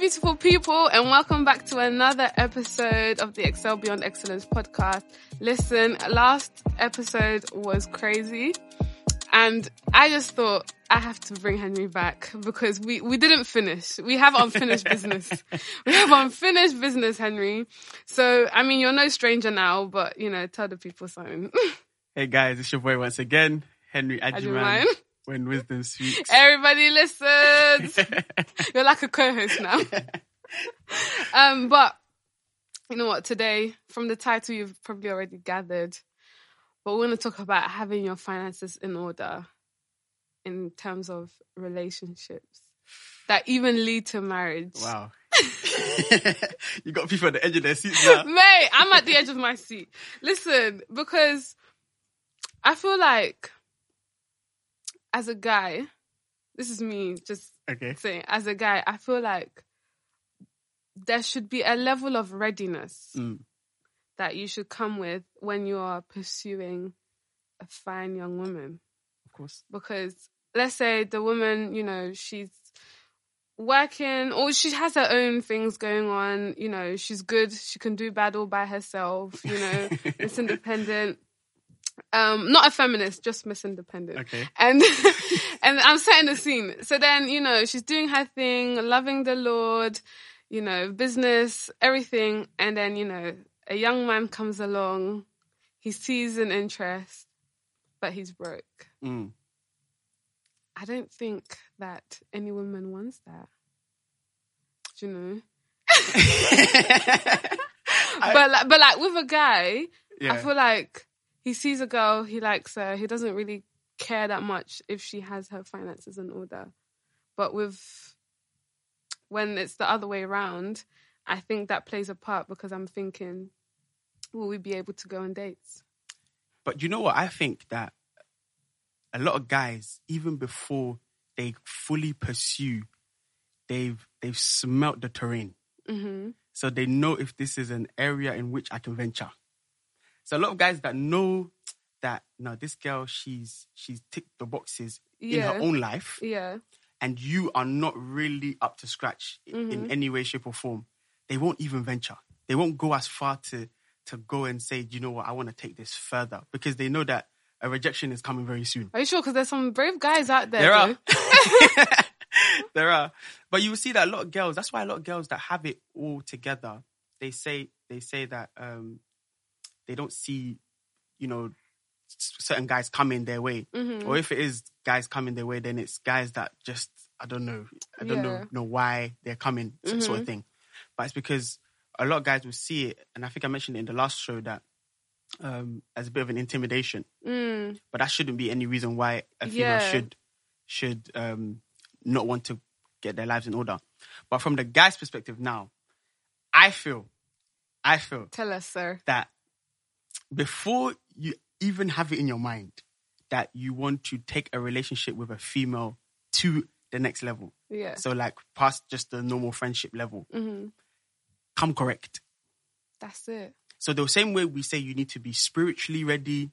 beautiful people, and welcome back to another episode of the Excel Beyond Excellence podcast. Listen, last episode was crazy, and I just thought I have to bring Henry back because we, we didn't finish. We have unfinished business. We have unfinished business, Henry. So, I mean, you're no stranger now, but, you know, tell the people something. Hey guys, it's your boy once again, Henry Adjuman. Adjuman. When wisdom speaks. Everybody listens. You're like a co-host now. um, but you know what? Today, from the title, you've probably already gathered, but we're going to talk about having your finances in order in terms of relationships that even lead to marriage. wow. you got people at the edge of their seats now. Mate, I'm at the edge of my seat. Listen, because I feel like as a guy, this is me just Okay. saying, as a guy, I feel like there should be a level of readiness Mm. that you should come with when you are pursuing a fine young woman. Of course. Because let's say the woman, you know, she's working or she has her own things going on, you know, she's good, she can do bad all by herself, you know, it's Independent. Um, not a feminist, just Miss Independent Okay. and and I'm setting the scene. So then, you know, she's doing her thing, loving the Lord, you know, business, everything, and then, you know, a young man comes along, he sees an interest, but he's broke. Mm. I don't think that any woman wants that. Do you know? but like, but like with a guy, yeah. I feel like he sees a girl, he likes her, he doesn't really care that much if she has her finances in order. But with when it's the other way around, I think that plays a part because I'm thinking, will we be able to go on dates? But you know what? I think that a lot of guys, even before they fully pursue, they've they've smelt the terrain. hmm So they know if this is an area in which I can venture. So a lot of guys that know that now this girl, she's she's ticked the boxes in her own life. Yeah. and you are not really up to scratch Mm-hmm. in any way, shape, or form, they won't even venture. They won't go as far to to go and say, you know what, I want to take this further because they know that a rejection is coming very soon. Are you sure? Because there's some brave guys out there. There are. there are, but you will see that a lot of girls. That's why a lot of girls that have it all together, they say they say that um, they don't see, you know, certain guys coming their way, Mm-hmm. or if it is guys coming their way, then it's guys that just I don't know, I don't Yeah. know know why they're coming, s- sort of thing. But it's because a lot of guys will see it, and I think I mentioned it in the last show that um, as a bit of an intimidation Mm, but that shouldn't be any reason why a female Yeah. should should um not want to get their lives in order. But from the guy's perspective now, I feel I feel tell us, sir. that before you even have it in your mind that you want to take a relationship with a female to the next level. Yeah. So like past just the normal friendship level, hmm come correct. That's it. So the same way we say you need to be spiritually ready,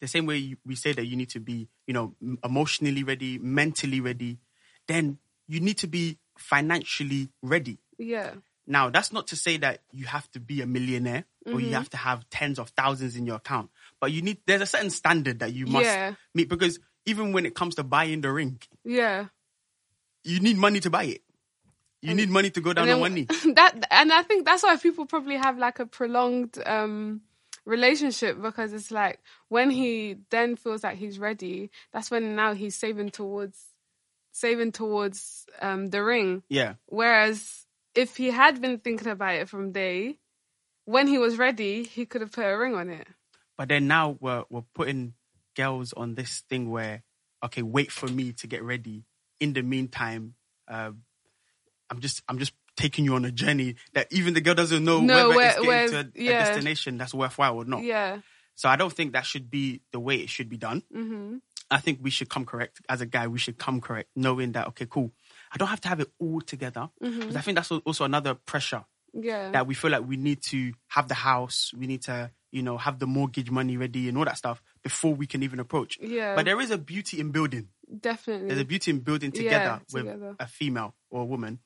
the same way we say that you need to be, you know, emotionally ready, mentally ready, then you need to be financially ready. Yeah. Now, that's not to say that you have to be a millionaire or you have to have tens of thousands in your account, but you need there's a certain standard that you must Yeah. meet because even when it comes to buying the ring, Yeah. you need money to buy it. You need money to go down on one knee. that and I think that's why people probably have like a prolonged um relationship because it's like when he then feels like he's ready, that's when now he's saving towards saving towards um the ring. Yeah. Whereas if he had been thinking about it from day, when he was ready, he could have put a ring on it. But then now we're we're putting girls on this thing where okay, wait for me to get ready. In the meantime, uh, I'm just I'm just taking you on a journey that even the girl doesn't know No, whether where- it's getting to a, a destination that's worthwhile or not. Yeah. So I don't think that should be the way it should be done. hmm I think we should come correct as a guy. We should come correct, knowing that okay, cool. I don't have to have it all together because I think that's also another pressure Yeah. that we feel like we need to have the house, we need to, you know, have the mortgage money ready and all that stuff before we can even approach. Yeah. But there is a beauty in building. Definitely. There's a beauty in building Yeah, together with together. a female or a woman.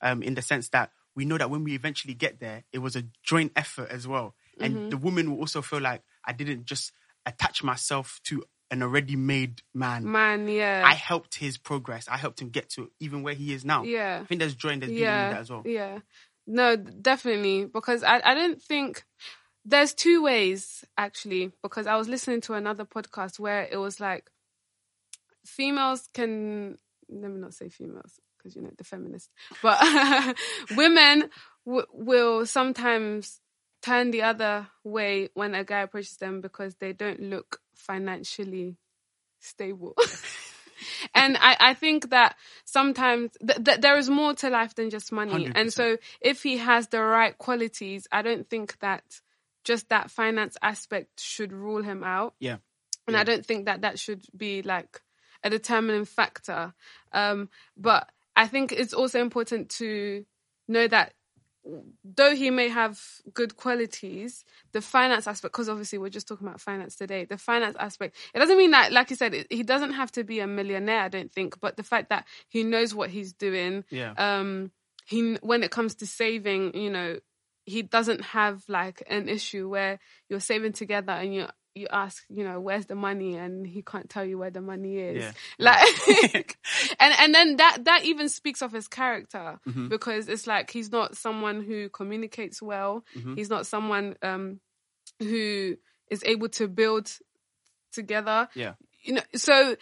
um, in the sense that we know that when we eventually get there, it was a joint effort as well. And Mm-hmm. the woman will also feel like I didn't just attach myself to an already made man. Man, yeah. I helped his progress. I helped him get to even where he is now. Yeah. I think there's joy and there's beauty in that as well. Yeah. No, definitely. Because I, I don't think there's two ways actually. Because I was listening to another podcast where it was like females can let me not say females because you know the feminist, but women w- will sometimes turn the other way when a guy approaches them because they don't look financially stable. and I, I think that sometimes th- th- there is more to life than just money. 100%. And so if he has the right qualities, I don't think that just that finance aspect should rule him out. Yeah. And I don't think that that should be like a determining factor. Um, but I think it's also important to know that though he may have good qualities, the finance aspect, because obviously we're just talking about finance today, the finance aspect, it doesn't mean that, like you said, it, he doesn't have to be a millionaire, I don't think, but the fact that he knows what he's doing, Yeah. um, he, when it comes to saving, you know, he doesn't have like an issue where you're saving together and you you ask, you know, where's the money, and he can't tell you where the money is. Yeah. Like, and and then that that even speaks of his character Mm-hmm. because it's like he's not someone who communicates well. Mm-hmm. He's not someone um who is able to build together. Yeah. You know, so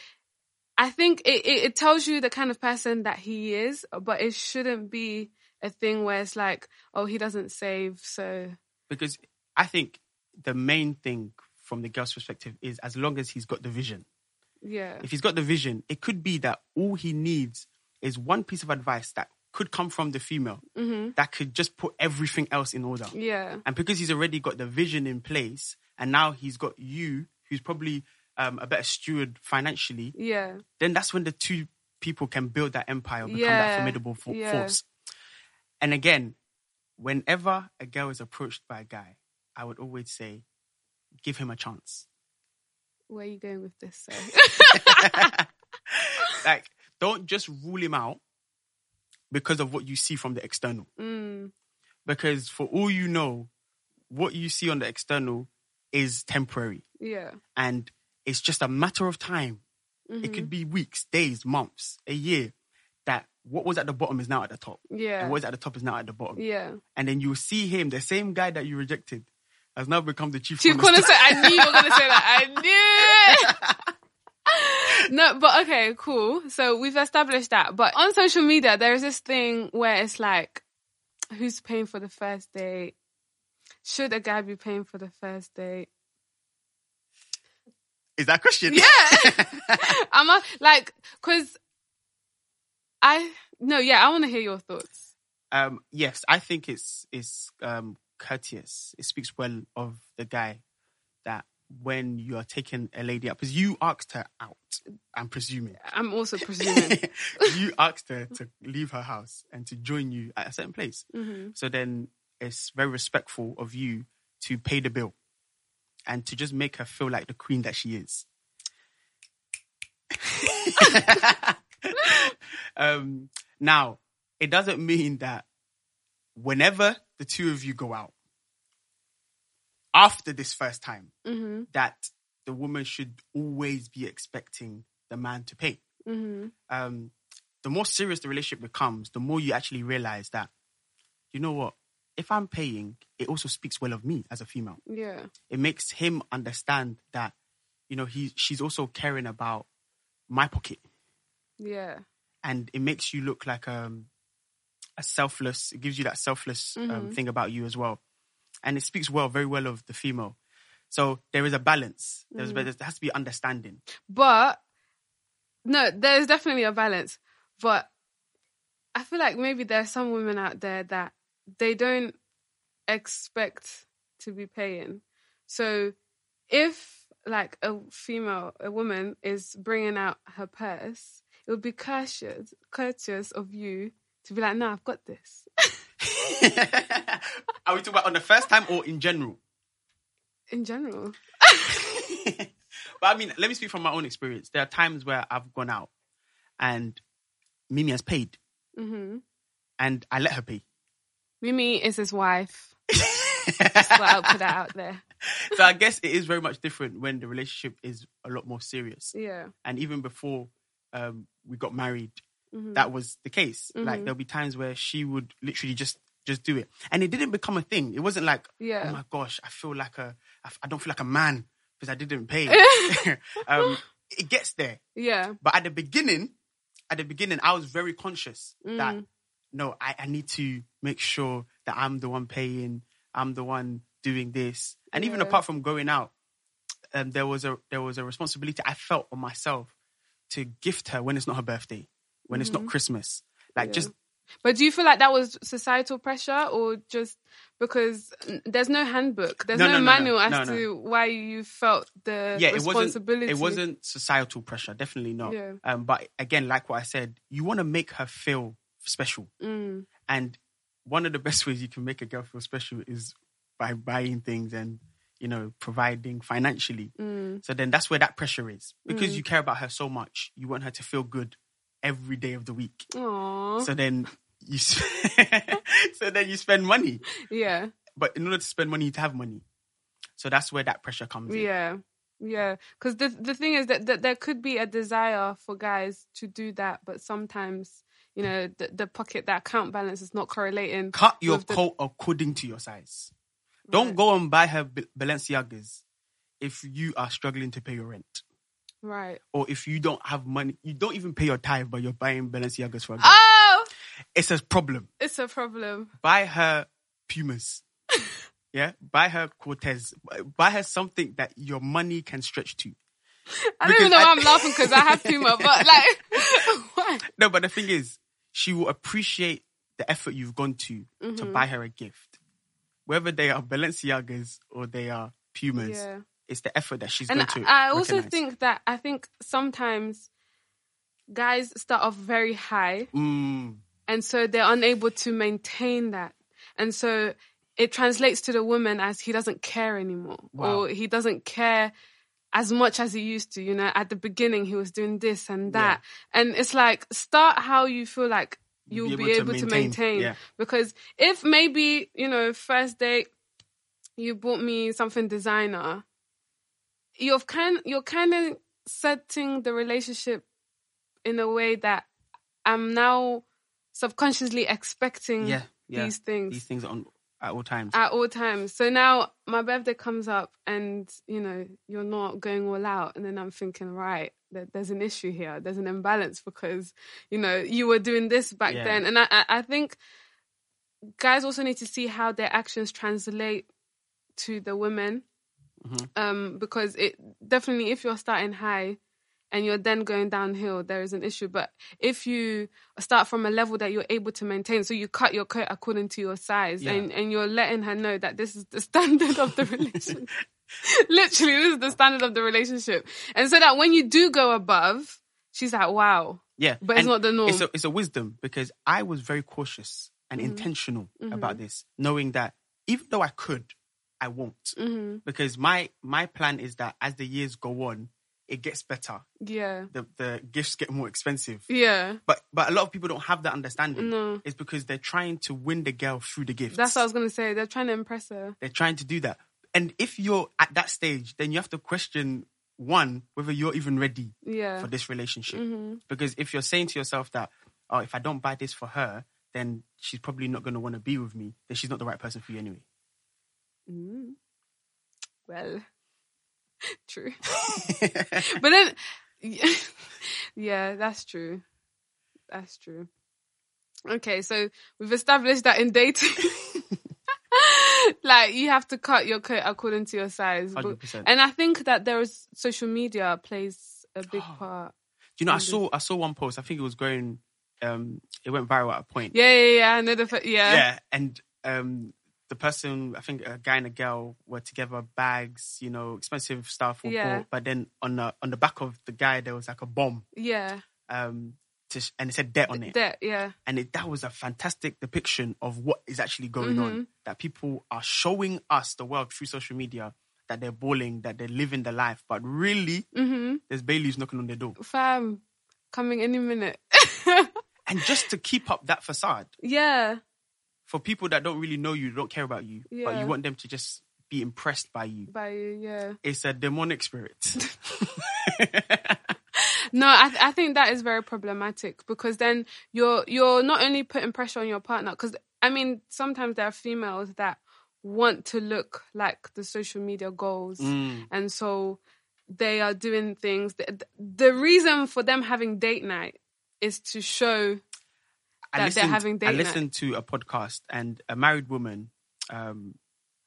I think it, it, it tells you the kind of person that he is, but it shouldn't be a thing where it's like, oh, he doesn't save, so Because I think the main thing from the girl's perspective is as long as he's got the vision. yeah, If he's got the vision, it could be that all he needs is one piece of advice that could come from the female that could just put everything else in order. yeah, And because he's already got the vision in place, and now he's got you, who's probably um, a better steward financially, yeah, then that's when the two people can build that empire, become Yeah, that formidable fo- yeah. force. And again, whenever a girl is approached by a guy, I would always say, give him a chance. where are you going with this? Like, don't just rule him out because of what you see from the external. mm, Because for all you know, what you see on the external is temporary. yeah, and it's just a matter of time. Mm-hmm. It could be weeks, days, months, a year. That what was at the bottom is now at the top, yeah, and what is at the top is now at the bottom. yeah. And then you see him, the same guy that you rejected, has now become the chief. Chief cornerstone. cornerstone. I knew you were gonna say that. I knew it. no, but okay, cool. So we've established that. But on social media, there is this thing where it's like, who's paying for the first date? Should a guy be paying for the first date? Is that question? Yeah. I'm a, like, cause I no, yeah, I want to hear your thoughts. Um, yes, I think it's it's um, courteous. It speaks well of the guy that when you are taking a lady out, because you asked her out. I'm presuming I'm also presuming. you asked her to leave her house and to join you at a certain place. hmm So then it's very respectful of you to pay the bill and to just make her feel like the queen that she is. um, now, it doesn't mean that whenever the two of you go out, after this first time, hmm that the woman should always be expecting the man to pay. hmm Um, the more serious the relationship becomes, the more you actually realize that, you know what? If I'm paying, it also speaks well of me as a female. Yeah. It makes him understand that, you know, he she's also caring about my pocket, Yeah. and it makes you look like um, a selfless. It gives you that selfless um, Mhm. thing about you as well, and it speaks well, very well of the female. So there is a balance. There's there has to be understanding. But no, there's definitely a balance. But I feel like maybe there are some women out there that they don't expect to be paying. So if like a female, a woman is bringing out her purse, it would be courteous, courteous of you to be like, "No, I've got this." Are we talking about on the first time or in general? In general, but I mean, let me speak from my own experience. There are times where I've gone out and Mimi has paid, hmm and I let her pay. Mimi is his wife. Just I'll put that out there. So I guess it is very much different when the relationship is a lot more serious. Yeah. And even before um, we got married, Mhm. that was the case. Like Mhm. there'll be times where she would literally just just do it, and it didn't become a thing. It wasn't like, Yeah. oh my gosh, I feel like a, I don't feel like a man because I didn't pay. um, it gets there, Yeah. but at the beginning, at the beginning, I was very conscious that Mm. no, I, I need to make sure that I'm the one paying, I'm the one doing this, and even apart from going out, um, there was a there was a responsibility I felt on myself to gift her when it's not her birthday, when it's not Christmas, like Yeah. just But do you feel like that was societal pressure or just because there's no handbook, there's No, no, no, manual as No, no. to why you felt the yeah, it wasn't responsibility? it wasn't societal pressure, definitely not. Yeah. Um, but again, like what I said, you want to make her feel special, Mm, and one of the best ways you can make a girl feel special is by buying things and you know providing financially. mm, So then that's where that pressure is because you care about her so much. You want her to feel good every day of the week. Aw. So then you s- so then you spend money, yeah. but in order to spend money, you have money. So that's where that pressure comes in. Yeah. Yeah, because the the thing is that, that there could be a desire for guys to do that, but sometimes you know the, the pocket that account balance is not correlating. Cut your the- coat according to your size. Don't Right. go and buy her Balenciagas if you are struggling to pay your rent. Right. Or if you don't have money, you don't even pay your tithe, but you're buying Balenciagas for a girl. Oh, It's a problem. it's a problem. buy her Pumas. yeah, buy her Cortez. Buy her something that your money can stretch to. I don't even know I- why I'm laughing because I have Puma, but like, why? No, but the thing is, she will appreciate the effort you've gone to to Mm-hmm. buy her a gift, whether they are Balenciagas or they are Pumas. Yeah. It's the effort that she's And going to. I I also recognize. think that I think sometimes guys start off very high, Mm, and so they're unable to maintain that, and so it translates to the woman as he doesn't care anymore, Wow. or he doesn't care as much as he used to. You know, at the beginning he was doing this and that, and it's like start how you feel like you'll be able, to, maintain. yeah. Because if maybe you know first date you bought me something designer, you're kind you're kind of setting the relationship in a way that I'm now subconsciously expecting yeah, yeah. these things These things on at all times. at all times. So now my birthday comes up and, you know, you're not going all out. And then I'm thinking, right, there, there's an issue here. There's an imbalance because, you know, you were doing this back Yeah. then. And I, I, I think guys also need to see how their actions translate to the women. Mhm. Um, because it definitely, if you're starting high, and you're then going downhill, there is an issue. But if you start from a level that you're able to maintain, so you cut your coat according to your size, Yeah. and, and you're letting her know that this is the standard of the relationship. Literally, this is the standard of the relationship. And so that when you do go above, she's like, wow. Yeah, But it's and not the norm. It's a, it's a wisdom because I was very cautious and Mm-hmm. intentional about this, knowing that even though I could, I won't. hmm Because my my plan is that as the years go on, it gets better. Yeah. The the gifts get more expensive. Yeah. But but a lot of people don't have that understanding. No. It's because they're trying to win the girl through the gifts. That's what I was going to say. They're trying to impress her. they're trying to do that. And if you're at that stage, then you have to question one whether you're even ready Yeah. for this relationship. hmm Because if you're saying to yourself that, oh, if I don't buy this for her, then she's probably not going to want to be with me, then she's not the right person for you anyway. Mm. Well, true. but then, yeah, that's true. That's true. Okay, so we've established that in dating, like you have to cut your coat according to your size. 100%. And I think that there is social media plays a big part. You know, I saw I saw one post. I think it was going, um, it went viral at a point. Yeah, yeah, yeah. I know the yeah. Yeah, and um, the person, I think a guy and a girl were together, bags, you know, expensive stuff were Yeah. bought. But then on the on the back of the guy, there was like a bomb, yeah. um, to, and it said debt on it. Debt, yeah. and it, that was a fantastic depiction of what is actually going Mm-hmm. on. That people are showing us the world through social media that they're balling, that they're living the life, but really, hmm there's Bailey's knocking on their door. Fam, coming any minute. and just to keep up that facade yeah. For people that don't really know you, don't care about you, but you want them to just be impressed by you. By you, yeah. It's a demonic spirit. No, I th- I think that is very problematic because then you're you're not only putting pressure on your partner because I mean sometimes there are females that want to look like the social media goals Mm. and so they are doing things the, the reason for them having date night is to show I that they're listened, having I night. to a podcast and a married woman, um,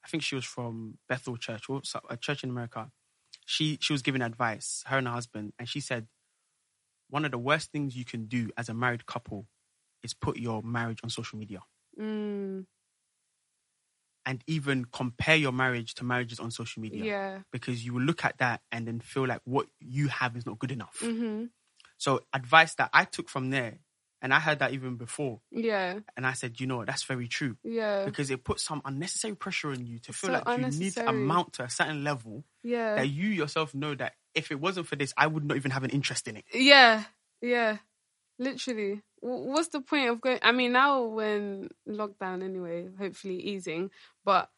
I think she was from Bethel Church, or a church in America. She she was giving advice, her and her husband, and she said one of the worst things you can do as a married couple is put your marriage on social media mm, and even compare your marriage to marriages on social media yeah, because you will look at that and then feel like what you have is not good enough. hmm So advice that I took from there, and I heard that even before, yeah, and I said, you know, what, that's very true. yeah, because it puts some unnecessary pressure on you to feel So like you need to amount to a certain level yeah, that you yourself know that if it wasn't for this, I would not even have an interest in it. yeah, yeah. Literally, what's the point of going? I mean, now when lockdown anyway, hopefully easing, but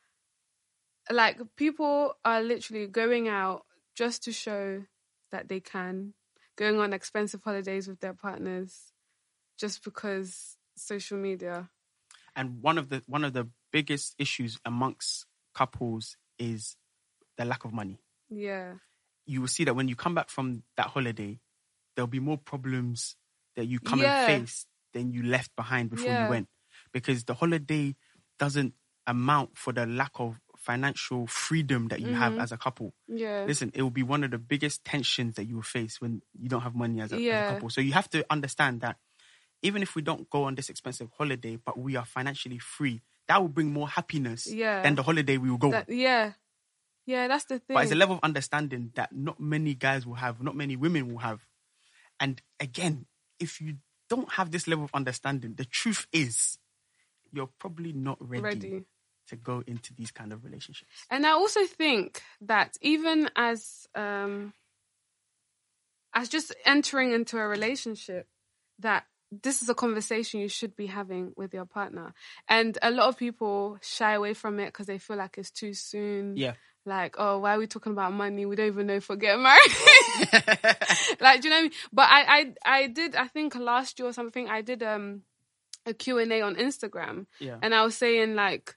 like people are literally going out just to show that they can, going on expensive holidays with their partners, just because social media. And one of the one of the biggest issues amongst couples is the lack of money. Yeah, You will see that when you come back from that holiday, there'll be more problems that you come Yeah. and face than you left behind before Yeah. you went. Because the holiday doesn't amount for the lack of financial freedom that you have Mhm. as a couple. yeah, listen, it will be one of the biggest tensions that you will face when you don't have money as a, as a couple. So you have to understand that even if we don't go on this expensive holiday, but we are financially free, that will bring more happiness Yeah. than the holiday we will go that, on. yeah, yeah. That's the thing. But it's a level of understanding that not many guys will have, not many women will have. And again, if you don't have this level of understanding, the truth is you're probably not ready, ready. to go into these kind of relationships. And I also think that even as um as just entering into a relationship, that this is a conversation you should be having with your partner. And a lot of people shy away from it because they feel like it's too soon. Yeah. Like, oh, why are we talking about money? We don't even know if we're getting married. like, do you know what I mean? But I, I, I did, I think last year or something, I did um a Q&A on Instagram yeah. and I was saying like,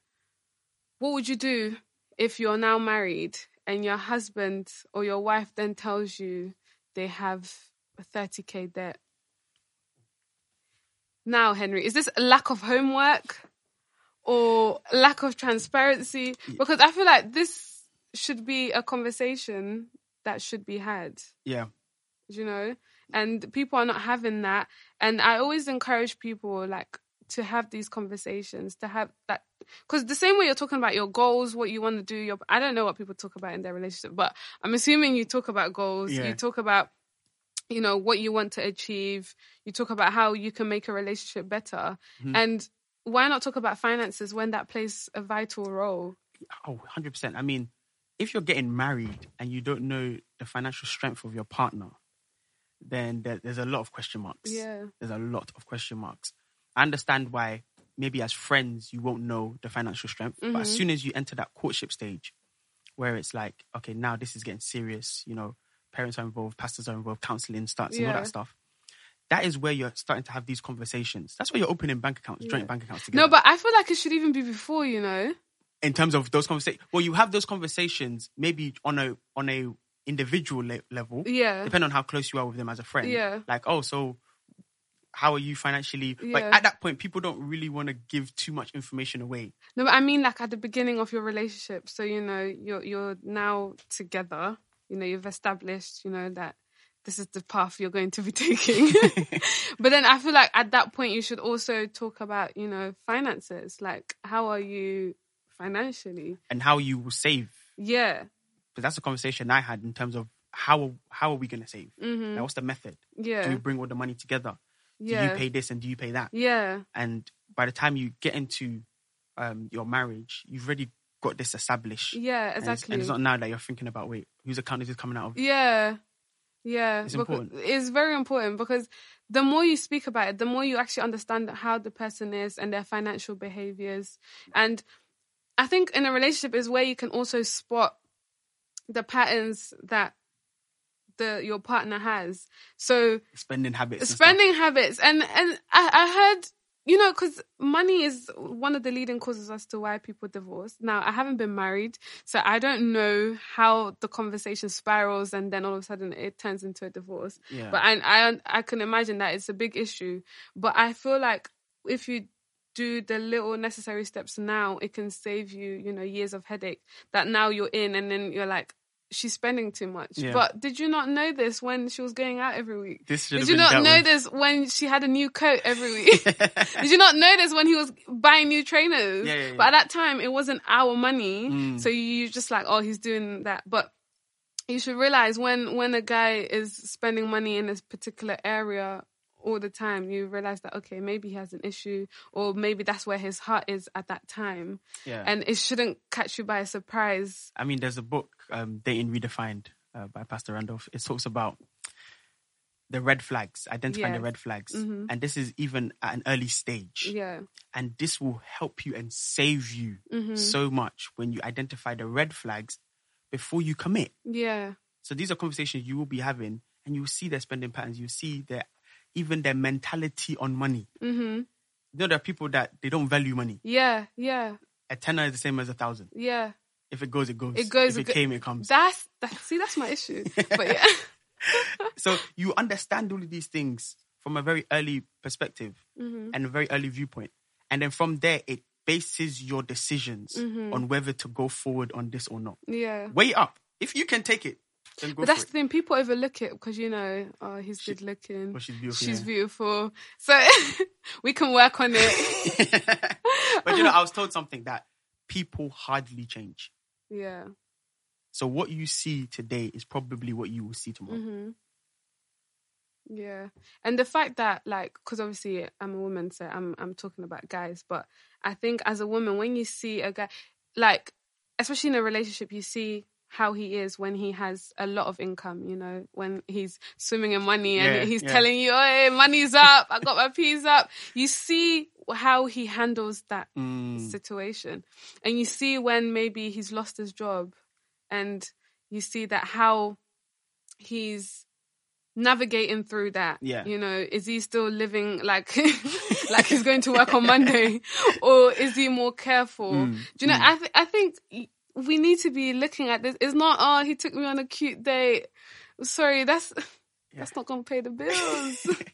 what would you do if you're now married and your husband or your wife then tells you they have a 30k debt? Now, Henry, is this a lack of homework or lack of transparency? Because I feel like this should be a conversation that should be had yeah. you know and people are not having that and i always encourage people like to have these conversations to have that because the same way you're talking about your goals what you want to do your i don't know what people talk about in their relationship but i'm assuming you talk about goals Yeah. you talk about you know what you want to achieve you talk about how you can make a relationship better Mhm. and why not talk about finances when that plays a vital role Oh, 100%. I mean, if you're getting married and you don't know the financial strength of your partner, then there, there's a lot of question marks. yeah There's a lot of question marks. I understand why maybe as friends you won't know the financial strength, but as Mhm. soon as you enter that courtship stage where it's like, okay, now this is getting serious, you know, parents are involved, pastors are involved, counseling starts and all that stuff. That is where you're starting to have these conversations. That's where you're opening bank accounts, joint bank accounts together. no but i feel like it should even be before you know in terms of those conversations well you have those conversations maybe on a on a individual le- level yeah depending on how close you are with them as a friend Yeah. like oh so how are you financially like Yeah. at that point people don't really want to give too much information away No, but I mean like at the beginning of your relationship. So you know you're you're now together. You know you've established. You know that this is the path you're going to be taking. but then I feel like at that point you should also talk about you know finances. Like how are you financially? and how you will save Yeah. but that's a conversation i had in terms of how how are we going to save hmm like, what's the method Yeah. do we bring all the money together do Yeah. you pay this and do you pay that Yeah. and by the time you get into um, your marriage you've already got this established Yeah. And it's- Exactly. And it's, not now that you're thinking about, wait, whose account is this coming out of? Yeah. Yeah, It's important. It's very important because the more you speak about it, the more you actually understand how the person is and their financial behaviors. And I think in a relationship is where you can also spot the patterns that the your partner has. So Spending habits. and spending habits and and I, I heard you know because money is one of the leading causes as to why people divorce. Now i haven't been married so i don't know how the conversation spirals and then all of a sudden it turns into a divorce. Yeah. but I, I i can imagine that it's a big issue. But i feel like if you do the little necessary steps now it can save you you know years of headache that now you're in and then you're like she's spending too much Yeah. but did you not know this when she was going out every week this did you not know with. this when she had a new coat every week? Did you not know this when he was buying new trainers? Yeah, yeah. But at that time, it wasn't our money, Mm. so you just like, oh, he's doing that. But you should realize when when a guy is spending money in this particular area all the time, you realize that okay, maybe he has an issue, or maybe that's where his heart is at that time, Yeah. and it shouldn't catch you by surprise. I mean, there's a book, um, Dating Redefined, uh, by Pastor Randolph. It talks about the red flags, identifying the red flags, Mhm. and this is even at an early stage. Yeah. And this will help you and save you hmm so much when you identify the red flags before you commit. Yeah. So these are conversations you will be having, and you will see their spending patterns. You see their even their mentality on money. hmm You know, there are people that they don't value money. Yeah. Yeah. A tenner is the same as a thousand. Yeah. If it goes, it goes. It goes, If it go- came, it comes. That's that. See, that's my issue. But yeah, so you understand all of these things from a very early perspective Mhm. and a very early viewpoint, and then from there it bases your decisions Mhm. on whether to go forward on this or not. yeah. Weigh up. If you can take it, then go But that's for the thing. People overlook it because you know, oh, he's She- good looking. Well, she's beautiful. She's yeah. beautiful. So we can work on it. but you know, I was told something that people hardly change. Yeah. So what you see today is probably what you will see tomorrow. hmm Yeah, and the fact that like, because obviously I'm a woman, so I'm I'm talking about guys, but I think as a woman, when you see a guy, like, especially in a relationship, you see how he is when he has a lot of income. You know, when he's swimming in money and Yeah, he's yeah. telling you, "Oh, hey, money's up. I got my peas up." You see how he handles that Mm, situation. And you see when maybe he's lost his job and you see that how he's navigating through that. Yeah. You know, is he still living like like he's going to work on Monday or is he more careful? Mm, Do you know, mm. I th- I think we need to be looking at this. It's not oh, he took me on a cute date. Sorry, that's that's not going to pay the bills.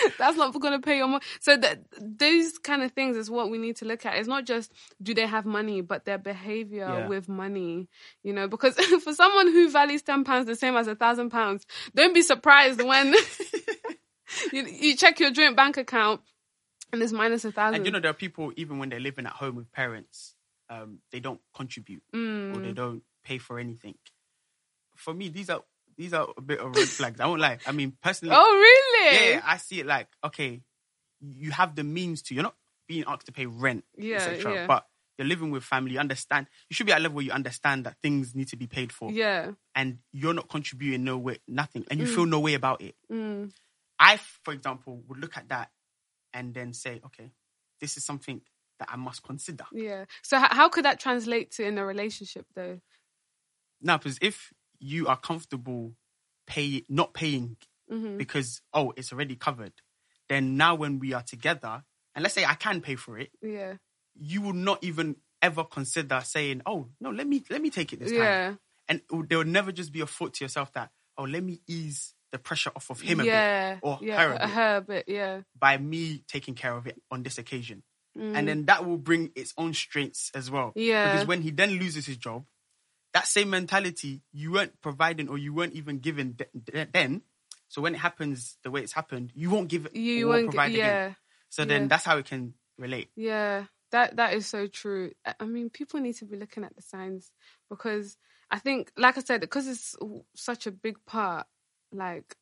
That's not going to pay your money. So that those kind of things is what we need to look at. It's not just do they have money, but their behavior Yeah. with money. You know, because for someone who values ten pounds the same as a thousand pounds, don't be surprised when you, you check your joint bank account and it's minus a thousand. And you know, there are people even when they're living at home with parents, um, they don't contribute or Mm. they don't pay for anything. For me, these are these are a bit of red flags. I won't lie. I mean, personally, oh really? yeah, I see it like okay, you have the means to. You're not being asked to pay rent, Yeah, etc. yeah. But you're living with family. You understand. You should be at a level where you understand that things need to be paid for, Yeah. and you're not contributing no way, nothing, and you feel no way about it. Mm. I, for example, would look at that and then say, okay, this is something that I must consider. Yeah. So h- how could that translate to in a relationship though? Now, because if you are comfortable pay not paying hmm because oh it's already covered, then now when we are together, and let's say I can pay for it, Yeah. you will not even ever consider saying, oh no, let me let me take it this time. Yeah. And there will never just be a thought to yourself that oh let me ease the pressure off of him a bit yeah. or yeah. her a bit. Her a bit. Yeah. by me taking care of it on this occasion. Mm. And then that will bring its own strengths as well. Yeah. Because when he then loses his job, that same mentality you weren't providing or you weren't even given th- th- then. So when it happens the way it's happened, you won't give it you or won't. provide Get, again. yeah. So then yeah. that's how it can relate. Yeah, that that is so true. I- I mean, people need to be looking at the signs because I think, like I said, because it's such a big part. Like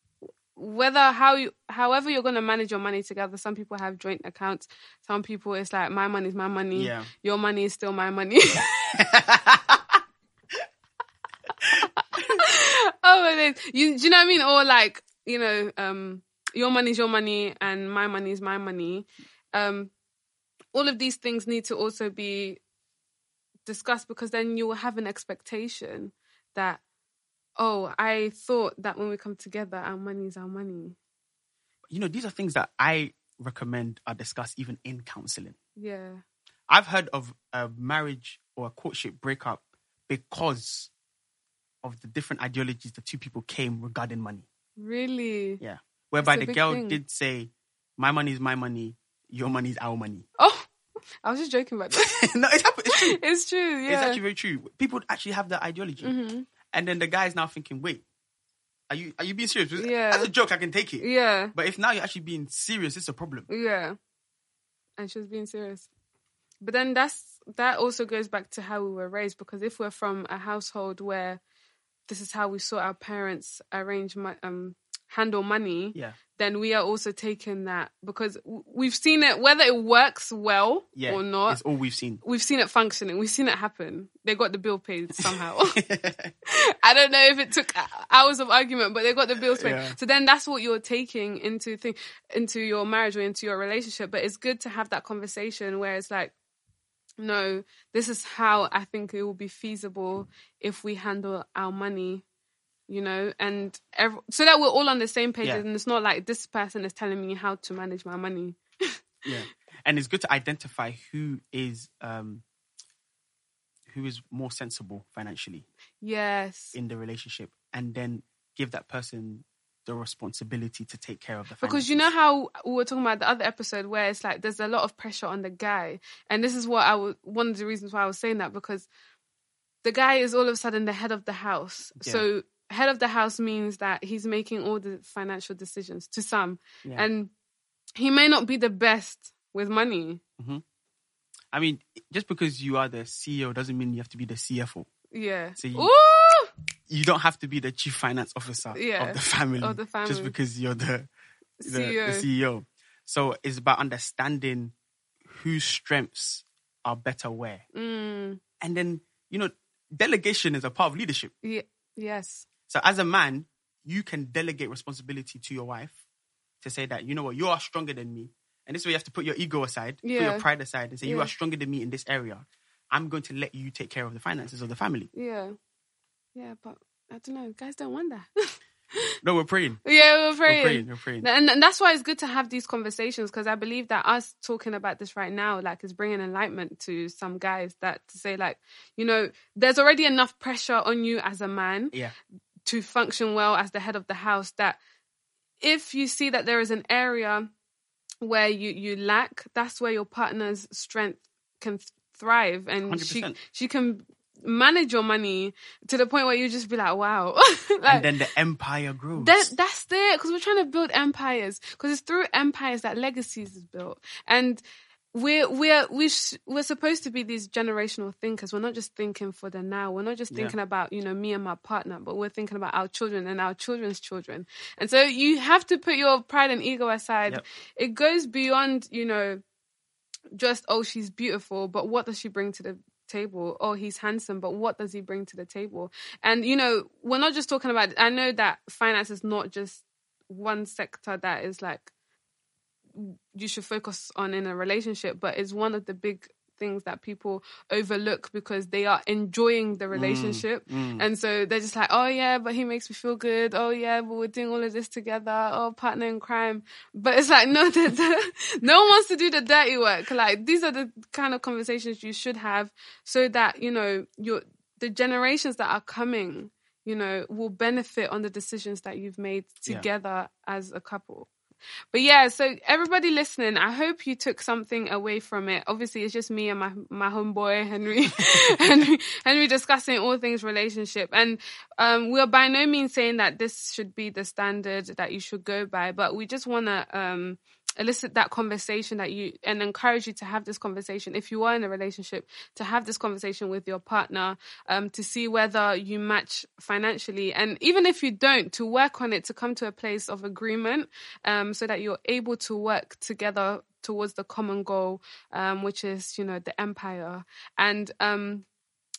whether how you, however you're gonna manage your money together. Some people have joint accounts. Some people it's like my money is my money. Yeah. Your money is still my money. oh my days. You do you know what I mean? Or like, you know, um, your is your money and my money is my money. Um, all of these things need to also be discussed because then you will have an expectation that, oh, I thought that when we come together, our money is our money. You know, these are things that I recommend are discussed even in counseling. Yeah. I've heard of a marriage or a courtship breakup because of the different ideologies the two people came regarding money. Really? Yeah. Whereby the girl thing. did say, My money is my money, your money is our money. Oh, I was just joking about that. no, it's. It's true. it's true. Yeah. It's actually very true. People actually have that ideology. Mhm. And then the guy's now thinking, wait, are you are you being serious? Yeah. As a joke, I can take it. Yeah. But if now you're actually being serious, it's a problem. Yeah. And she was being serious. But then that's that also goes back to how we were raised because if we're from a household where this is how we saw our parents arrange my, um handle money, Yeah. Then we are also taking that because we've seen it whether it works well Yeah. or not. It's all we've seen. We've seen it functioning. We've seen it happen. They got the bill paid somehow. I don't know if it took hours of argument, but they got the bills paid. Yeah. So then that's what you're taking into thing into your marriage or into your relationship. But it's good to have that conversation where it's like, no, this is how I think it will be feasible if we handle our money, you know, and ev- so that we're all on the same page. Yeah. And it's not like this person is telling me how to manage my money. Yeah. And it's good to identify who is um who is more sensible financially Yes. in the relationship and then give that person the responsibility to take care of the Because you know how we were talking about the other episode where it's like there's a lot of pressure on the guy, and this is what I was one of the reasons why I was saying that because the guy is all of a sudden the head of the house. Yeah. So head of the house means that he's making all the financial decisions to some, Yeah. and he may not be the best with money. I mean, just because you are the CEO doesn't mean you have to be the CFO. Yeah. So you- Ooh! You don't have to be the chief finance officer Yeah, of the family, of the just because you're the the, CEO. the CEO. So it's about understanding whose strengths are better where. Mm, And then, you know, delegation is a part of leadership. ye- yes. So as a man, you can delegate responsibility to your wife to say that, you know what, you are stronger than me. And this way you have to put your ego aside, put your pride aside and say, you are stronger than me in this area. I'm going to let you take care of the finances of the family. Yeah. Yeah, but I don't know. Guys don't want that. No, we're praying. yeah, we're We're praying. praying. We're praying. And, and that's why it's good to have these conversations because I believe that us talking about this right now, like, is bringing enlightenment to some guys that to say, like, you know, there's already enough pressure on you as a man Yeah. To function well as the head of the house that if you see that there is an area where you, you lack, that's where your partner's strength can th- thrive and she 100%. she can manage your money to the point where you just be like, wow. like, and then the empire grows. that that's it because we're trying to build empires because it's through empires that legacies is built and we're we're we sh- we're supposed to be these generational thinkers. We're not just thinking for the now. We're not just Yeah. thinking about you know me and my partner but we're thinking about our children and our children's children. And so you have to put your pride and ego aside. Yep. it goes beyond you know just oh she's beautiful but what does she bring to the table? Oh he's handsome but what does he bring to the table? And you know we're not just talking about i know that finance is not just one sector that is like you should focus on in a relationship but it's one of the big things that people overlook because they are enjoying the relationship. mm. and so they're just like oh yeah but he makes me feel good. Oh yeah but we're doing all of this together. Oh partner in crime. But it's like no the, the, no one wants to do the dirty work. Like these are the kind of conversations you should have so that you know your the generations that are coming you know will benefit on the decisions that you've made Yeah. together as a couple but yeah, so everybody listening, I hope you took something away from it. Obviously, it's just me and my my homeboy Henry, Henry, Henry discussing all things relationship, and um, we are by no means saying that this should be the standard that you should go by, but we just want to um, elicit that conversation that you and encourage you to have this conversation if you are in a relationship to have this conversation with your partner um, to see whether you match financially. And even if you don't to work on it to come to a place of agreement um, so that you're able to work together towards the common goal um, which is you know the empire. And um,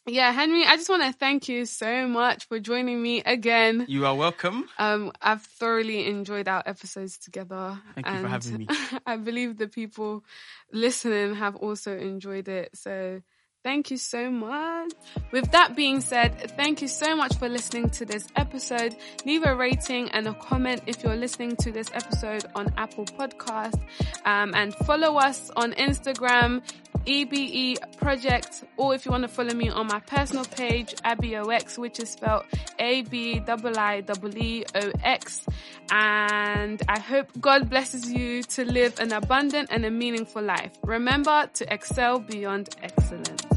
yeah, Henry, I just want to thank you so much for joining me again. You are welcome. Um, I've thoroughly enjoyed our episodes together. Thank you for having me. I believe the people listening have also enjoyed it. So Thank you so much. With that being said, thank you so much for listening to this episode. Leave a rating and a comment if you're listening to this episode on Apple Podcast. Um, and follow us on Instagram, EBE Project, or if you want to follow me on my personal page, AbiOX, which is spelled A-B-I-I-E-E-O-X. And I hope God blesses you to live an abundant and a meaningful life. Remember to excel beyond excellence.